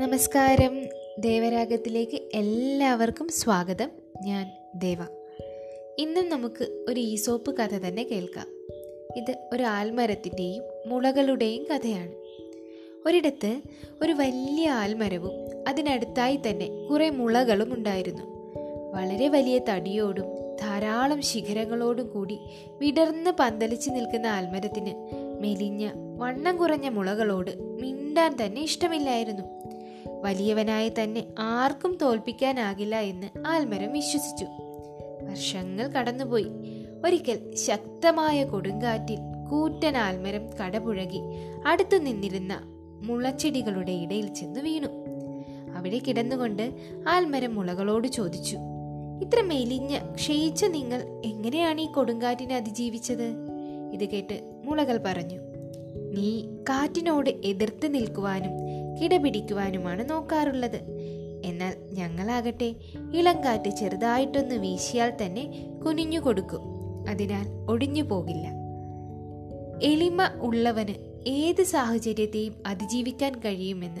നമസ്കാരം. ദേവരാഗത്തിലേക്ക് എല്ലാവർക്കും സ്വാഗതം. ഞാൻ ദേവ. ഇന്നും നമുക്ക് ഒരു ഈസോപ്പ് കഥ തന്നെ കേൾക്കാം. ഇത് ഒരു ആൽമരത്തിന്റെയും മുളകളുടെയും കഥയാണ്. ഒരിടത്ത് ഒരു വലിയ ആൽമരവും അതിനടുത്തായി തന്നെ കുറേ മുളകളും ഉണ്ടായിരുന്നു. വളരെ വലിയ തടിയോടും ധാരാളം ശിഖരങ്ങളോടും കൂടി വിടർന്ന് പന്തലിച്ച് നിൽക്കുന്ന ആൽമരത്തിന് മെലിഞ്ഞ വണ്ണം കുറഞ്ഞ മുളകളോട് മിണ്ടാൻ തന്നെ ഇഷ്ടമില്ലായിരുന്നു. വലിയവനായി തന്നെ ആർക്കും തോൽപ്പിക്കാനാകില്ല എന്ന് ആൽമരം വിശ്വസിച്ചു. വർഷങ്ങൾ കടന്നുപോയി. ഒരിക്കൽ ശക്തമായ കൊടുങ്കാറ്റിൽ കൂറ്റൻ ആൽമരം കടപുഴകി അടുത്തു നിന്നിരുന്ന മുളച്ചെടികളുടെ ഇടയിൽ ചെന്ന് വീണു. അവിടെ കിടന്നുകൊണ്ട് ആൽമരം മുളകളോട് ചോദിച്ചു ഇത്ര മെലിഞ്ഞ ക്ഷയിച്ച നിങ്ങൾ എങ്ങനെയാണ് ഈ കൊടുങ്കാറ്റിനെ അതിജീവിച്ചത്? ഇത് കേട്ട് മുളകൾ പറഞ്ഞു നീ കാറ്റിനോട് എതിർത്ത് നിൽക്കുവാനും കിടപിടിക്കുവാനുമാണ് നോക്കാറുള്ളത്. എന്നാൽ ഞങ്ങളാകട്ടെ ഇളങ്കാറ്റ് ചെറുതായിട്ടൊന്ന് വീശിയാൽ തന്നെ കുനിഞ്ഞു കൊടുക്കും. അതിനാൽ ഒടിഞ്ഞു പോകില്ല. എളിമ ഉള്ളവന് ഏത് സാഹചര്യത്തെയും അതിജീവിക്കാൻ കഴിയുമെന്ന്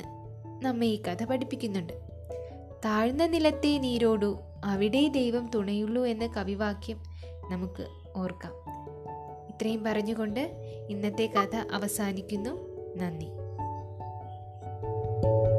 നമ്മെ ഈ കഥ പഠിപ്പിക്കുന്നുണ്ട്. താഴ്ന്ന നിലത്തെ നീരോടു അവിടെ ദൈവം തുണയുള്ളൂ എന്ന കവിവാക്യം നമുക്ക് ഓർക്കാം. ഇത്രയും പറഞ്ഞുകൊണ്ട് ഇന്നത്തെ കഥ അവസാനിക്കുന്നു. നന്ദി. you